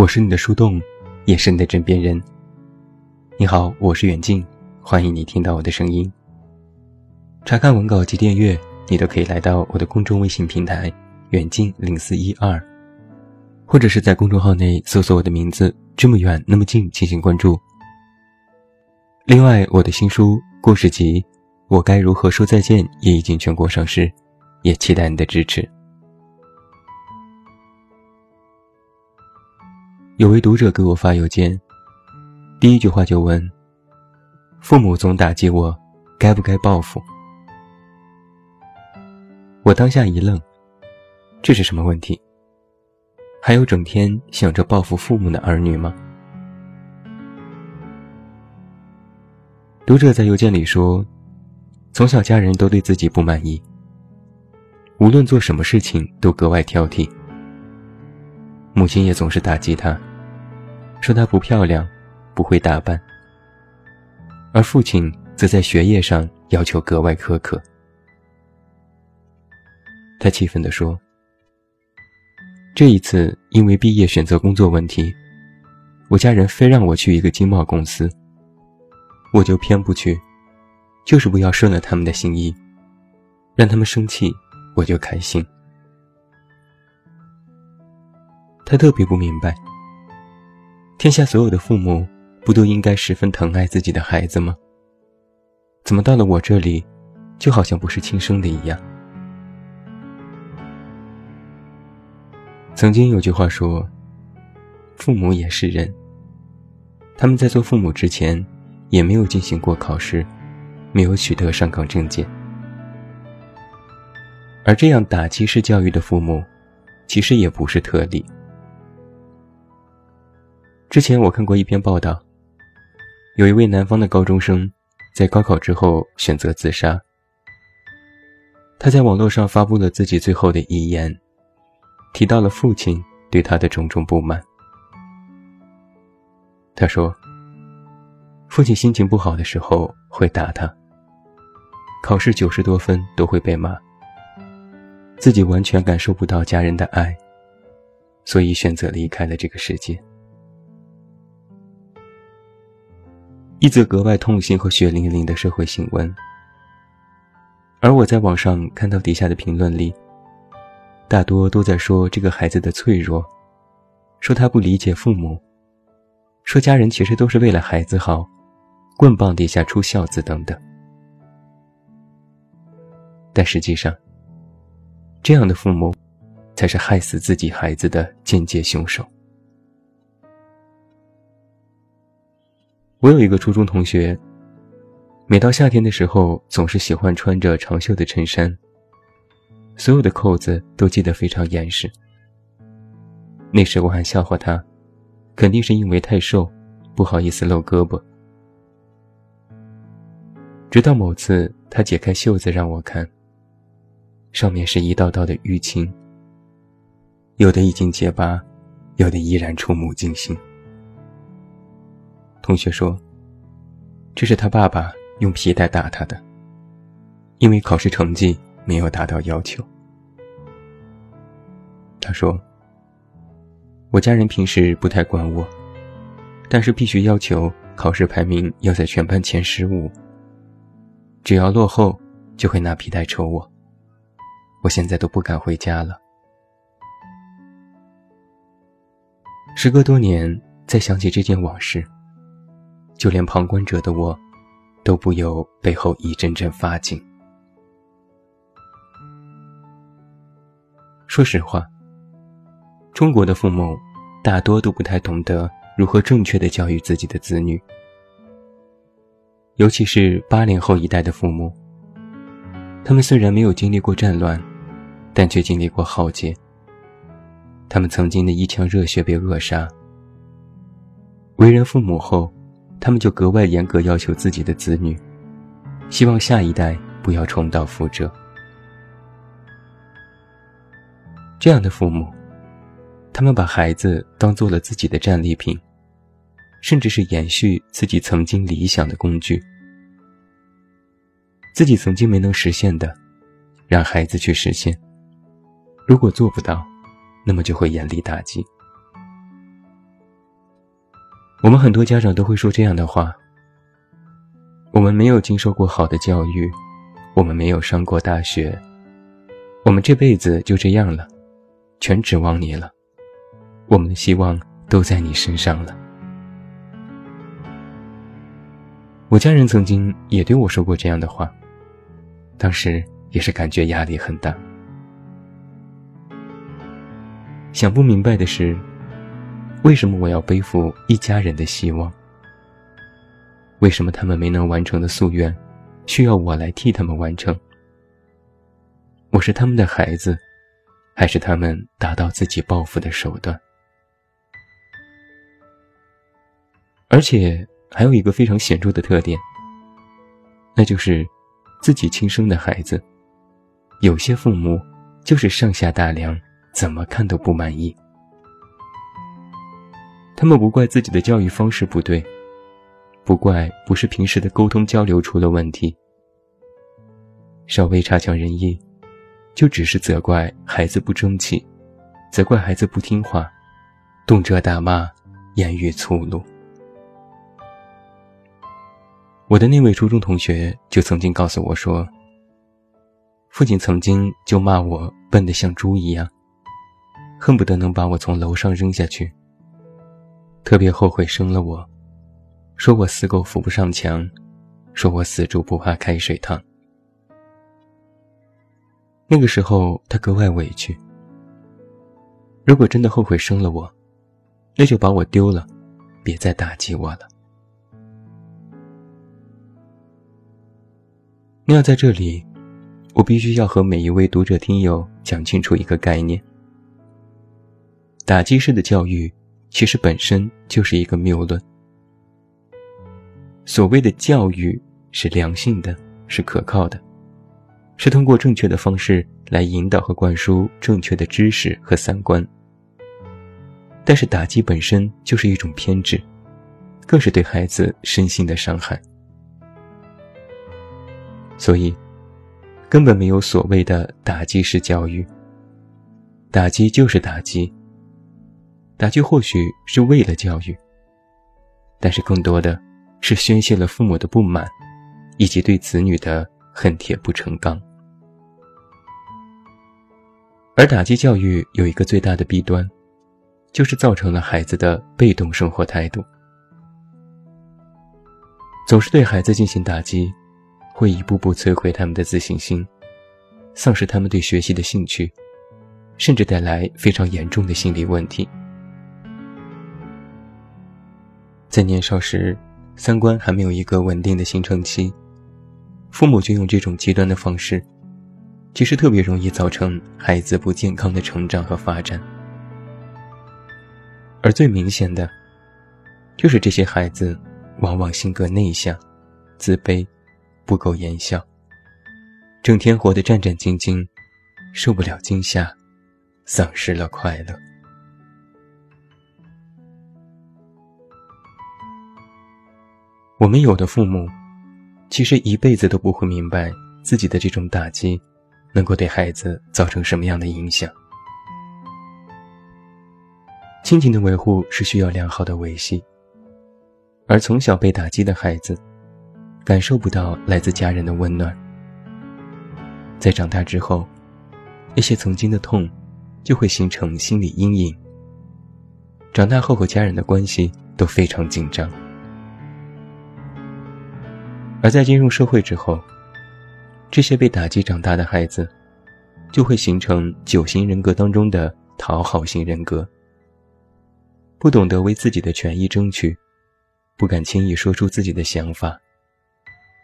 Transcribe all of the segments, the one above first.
我是你的树洞，也是你的枕边人。你好，我是远近，欢迎你听到我的声音。查看文稿及订阅，你都可以来到我的公众微信平台“远近零四一二”，或者是在公众号内搜索我的名字“这么远那么近”进行关注。另外，我的新书故事集《我该如何说再见》也已经全国上市，也期待你的支持。有位读者给我发邮件，第一句话就问：“父母总打击我，该不该报复？”我当下一愣，这是什么问题？还有整天想着报复父母的儿女吗？读者在邮件里说，从小家人都对自己不满意，无论做什么事情都格外挑剔，母亲也总是打击他。说她不漂亮，不会打扮，而父亲则在学业上要求格外苛刻。他气愤地说：“这一次因为毕业选择工作问题，我家人非让我去一个经贸公司，我就偏不去，就是不要顺了他们的心意，让他们生气，我就开心。”他特别不明白。天下所有的父母，不都应该十分疼爱自己的孩子吗？怎么到了我这里，就好像不是亲生的一样？曾经有句话说：“父母也是人。”他们在做父母之前，也没有进行过考试，没有取得上岗证件。而这样打击式教育的父母，其实也不是特例。之前我看过一篇报道，有一位南方的高中生在高考之后选择自杀。他在网络上发布了自己最后的遗言，提到了父亲对他的种种不满。他说：“父亲心情不好的时候会打他，考试九十多分都会被骂，自己完全感受不到家人的爱，所以选择离开了这个世界。”一则格外痛心和血淋淋的社会新闻，而我在网上看到底下的评论里，大多都在说这个孩子的脆弱，说他不理解父母，说家人其实都是为了孩子好，棍棒底下出孝子等等。但实际上，这样的父母，才是害死自己孩子的间接凶手。我有一个初中同学，每到夏天的时候，总是喜欢穿着长袖的衬衫，所有的扣子都系得非常严实。那时我还笑话他，肯定是因为太瘦，不好意思露胳膊。直到某次他解开袖子让我看，上面是一道道的淤青，有的已经结疤，有的依然触目惊心。同学说：“这是他爸爸用皮带打他的，因为考试成绩没有达到要求。”他说：“我家人平时不太管我，但是必须要求考试排名要在全班前十五。只要落后，就会拿皮带抽我。我现在都不敢回家了。”时隔多年，再想起这件往事。就连旁观者的我，都不由背后一阵阵发紧。说实话，中国的父母大多都不太懂得如何正确的教育自己的子女，尤其是八零后一代的父母。他们虽然没有经历过战乱，但却经历过浩劫。他们曾经的一腔热血被扼杀，为人父母后。他们就格外严格要求自己的子女，希望下一代不要重蹈覆辙。这样的父母，他们把孩子当做了自己的战利品，甚至是延续自己曾经理想的工具。自己曾经没能实现的，让孩子去实现。如果做不到，那么就会严厉打击。我们很多家长都会说这样的话：我们没有经受过好的教育，我们没有上过大学，我们这辈子就这样了，全指望你了，我们的希望都在你身上了。我家人曾经也对我说过这样的话，当时也是感觉压力很大。想不明白的是，为什么我要背负一家人的希望？为什么他们没能完成的夙愿，需要我来替他们完成？我是他们的孩子，还是他们达到自己抱负的手段？而且还有一个非常显著的特点，那就是自己亲生的孩子，有些父母就是上下打量。怎么看都不满意。他们不怪自己的教育方式不对，不怪不是平时的沟通交流出了问题，稍微差强人意，就只是责怪孩子不争气，责怪孩子不听话，动辄打骂，言语粗鲁。我的那位初中同学就曾经告诉我说，父亲曾经就骂我笨得像猪一样。恨不得能把我从楼上扔下去。特别后悔生了我，说我死狗扶不上墙，说我死猪不怕开水烫。那个时候他格外委屈。如果真的后悔生了我，那就把我丢了，别再打击我了。那要在这里，我必须要和每一位读者听友讲清楚一个概念。打击式的教育，其实本身就是一个谬论。所谓的教育是良性的，是可靠的，是通过正确的方式来引导和灌输正确的知识和三观。但是打击本身就是一种偏执，更是对孩子身心的伤害。所以，根本没有所谓的打击式教育。打击就是打击。打击或许是为了教育，但是更多的是宣泄了父母的不满，以及对子女的恨铁不成钢。而打击教育有一个最大的弊端，就是造成了孩子的被动生活态度，总是对孩子进行打击，会一步步摧毁他们的自信心，丧失他们对学习的兴趣，甚至带来非常严重的心理问题。在年少时，三观还没有一个稳定的形成期，父母就用这种极端的方式，其实特别容易造成孩子不健康的成长和发展。而最明显的，就是这些孩子往往性格内向、自卑、不苟言笑，整天活得战战兢兢，受不了惊吓，丧失了快乐。我们有的父母，其实一辈子都不会明白自己的这种打击，能够对孩子造成什么样的影响。亲情的维护是需要良好的维系，而从小被打击的孩子，感受不到来自家人的温暖，在长大之后，那些曾经的痛，就会形成心理阴影。长大后和家人的关系都非常紧张。而在进入社会之后，这些被打击长大的孩子，就会形成九型人格当中的讨好型人格，不懂得为自己的权益争取，不敢轻易说出自己的想法，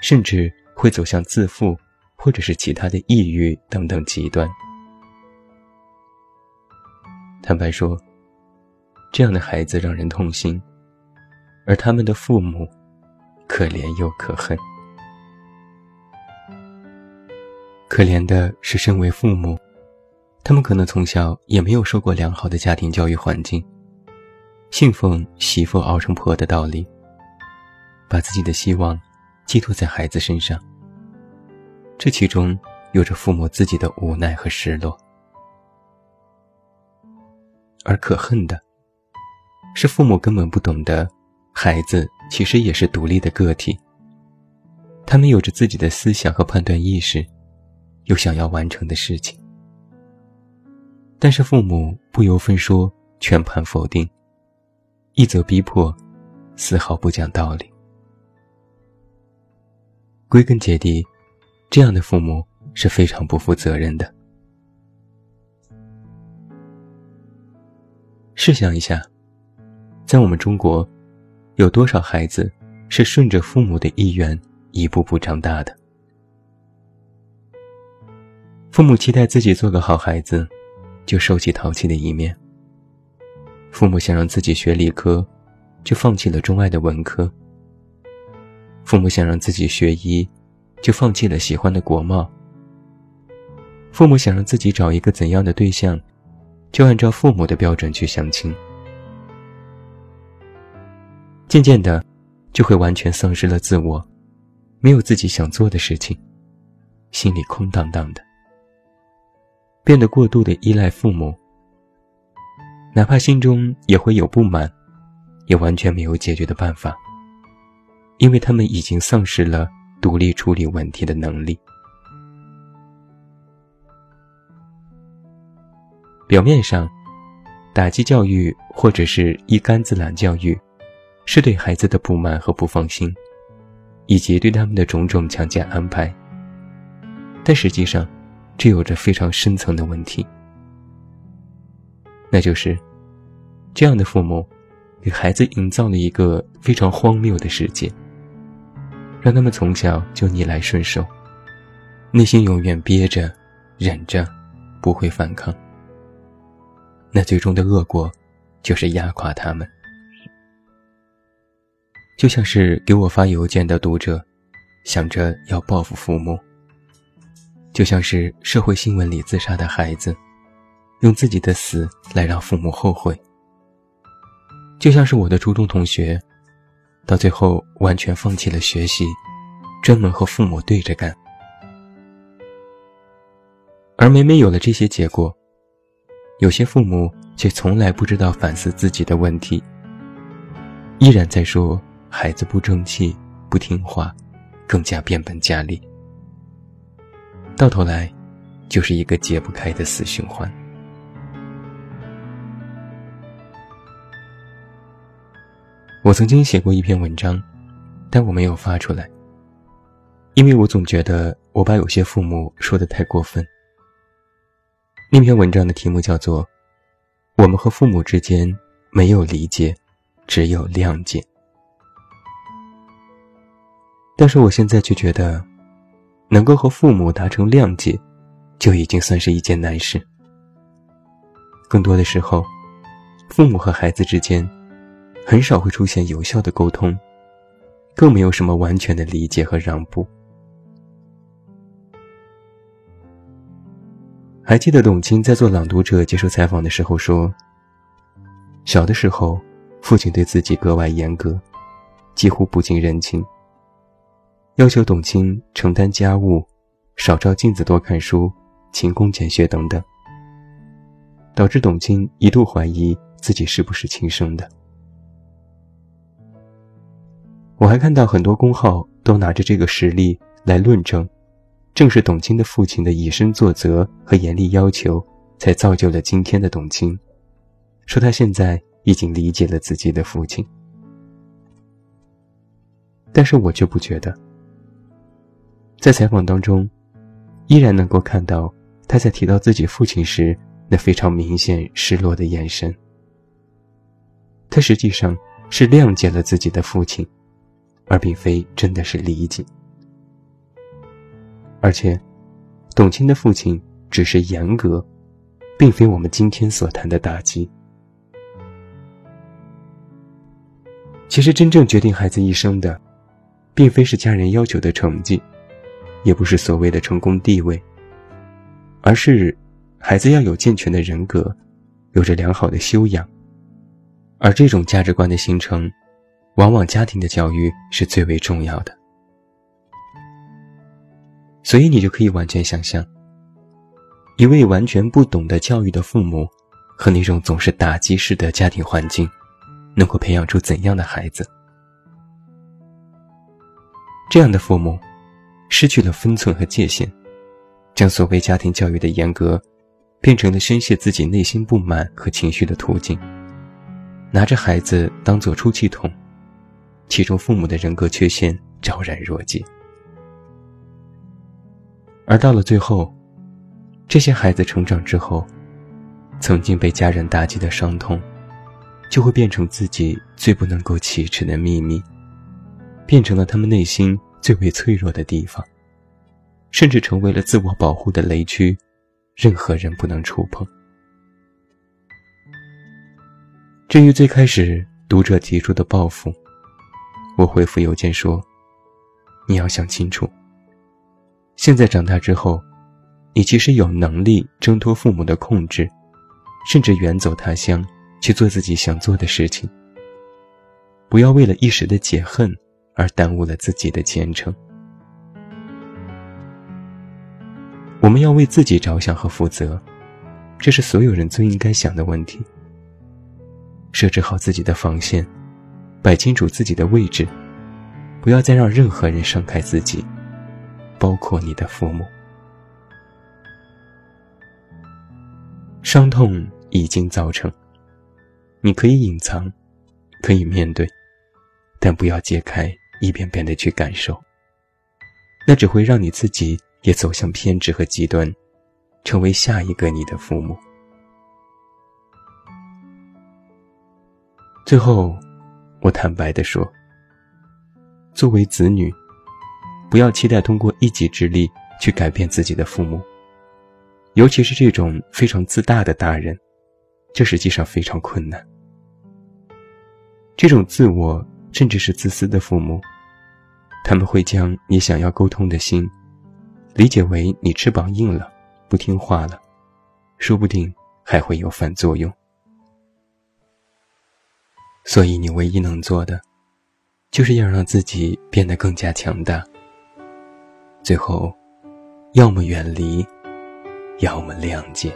甚至会走向自负，或者是其他的抑郁等等极端。坦白说，这样的孩子让人痛心，而他们的父母。可怜又可恨。可怜的是，身为父母，他们可能从小也没有受过良好的家庭教育环境，信奉“媳妇熬成婆”的道理，把自己的希望寄托在孩子身上。这其中有着父母自己的无奈和失落，而可恨的是，父母根本不懂得。孩子其实也是独立的个体，他们有着自己的思想和判断意识，有想要完成的事情。但是父母不由分说，全盘否定，一则逼迫，丝毫不讲道理。归根结底，这样的父母是非常不负责任的。试想一下，在我们中国，有多少孩子是顺着父母的意愿一步步长大的？父母期待自己做个好孩子，就收起淘气的一面；父母想让自己学理科，就放弃了钟爱的文科。父母想让自己学医，就放弃了喜欢的国贸。父母想让自己找一个怎样的对象，就按照父母的标准去相亲。渐渐的，就会完全丧失了自我，没有自己想做的事情，心里空荡荡的，变得过度的依赖父母。哪怕心中也会有不满，也完全没有解决的办法。因为他们已经丧失了独立处理问题的能力。表面上，打击教育或者是一竿子揽教育，是对孩子的不满和不放心，以及对他们的种种强加安排。但实际上，这有着非常深层的问题，那就是这样的父母，给孩子营造了一个非常荒谬的世界。让他们从小就逆来顺受，内心永远憋着、忍着，不会反抗。那最终的恶果，就是压垮他们。就像是给我发邮件的读者，想着要报复父母；就像是社会新闻里自杀的孩子，用自己的死来让父母后悔；就像是我的初中同学。到最后，完全放弃了学习，专门和父母对着干。而每每有了这些结果，有些父母却从来不知道反思自己的问题，依然在说孩子不争气、不听话，更加变本加厉。到头来，就是一个解不开的死循环。我曾经写过一篇文章，但我没有发出来，因为我总觉得我把有些父母说的太过分。那篇文章的题目叫做《我们和父母之间没有理解，只有谅解》。但是我现在却觉得，能够和父母达成谅解，就已经算是一件难事。更多的时候，父母和孩子之间。很少会出现有效的沟通，更没有什么完全的理解和让步。还记得董卿在做《朗读者》接受采访的时候说：“小的时候，父亲对自己格外严格，几乎不近人情，要求董卿承担家务，少照镜子，多看书，勤工俭学等等，导致董卿一度怀疑自己是不是亲生的。”我还看到很多公号都拿着这个实例来论证，正是董卿的父亲的以身作则和严厉要求，才造就了今天的董卿。说他现在已经理解了自己的父亲，但是我却不觉得。在采访当中，依然能够看到他在提到自己父亲时那非常明显失落的眼神。他实际上是谅解了自己的父亲。而并非真的是理解，而且，董卿的父亲只是严格，并非我们今天所谈的打击。其实，真正决定孩子一生的，并非是家人要求的成绩，也不是所谓的成功地位，而是孩子要有健全的人格，有着良好的修养，而这种价值观的形成。往往家庭的教育是最为重要的，所以你就可以完全想象，一位完全不懂得教育的父母，和那种总是打击式的家庭环境，能够培养出怎样的孩子。这样的父母，失去了分寸和界限，将所谓家庭教育的严格，变成了宣泄自己内心不满和情绪的途径，拿着孩子当做出气筒，其中父母的人格缺陷昭然若揭。而到了最后，这些孩子成长之后，曾经被家人打击的伤痛，就会变成自己最不能够启齿的秘密。变成了他们内心最为脆弱的地方，甚至成为了自我保护的雷区，任何人不能触碰。至于最开始读者提出的报复，我回复邮件说：“你要想清楚，现在长大之后，你其实有能力挣脱父母的控制，甚至远走他乡去做自己想做的事情。不要为了一时的解恨。”而耽误了自己的前程。我们要为自己着想和负责，这是所有人最应该想的问题。设置好自己的防线，摆清楚自己的位置，不要再让任何人伤害自己，包括你的父母。伤痛已经造成，你可以隐藏，可以面对，但不要揭开。一遍遍的去感受，那只会让你自己也走向偏执和极端，成为下一个你的父母。最后，我坦白的说，作为子女，不要期待通过一己之力去改变自己的父母，尤其是这种非常自大的大人，这实际上非常困难。这种自我甚至是自私的父母。他们会将你想要沟通的心，理解为你翅膀硬了，不听话了，说不定还会有反作用。所以你唯一能做的，就是要让自己变得更加强大。最后，要么远离，要么谅解。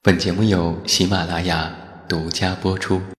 本节目由喜马拉雅独家播出。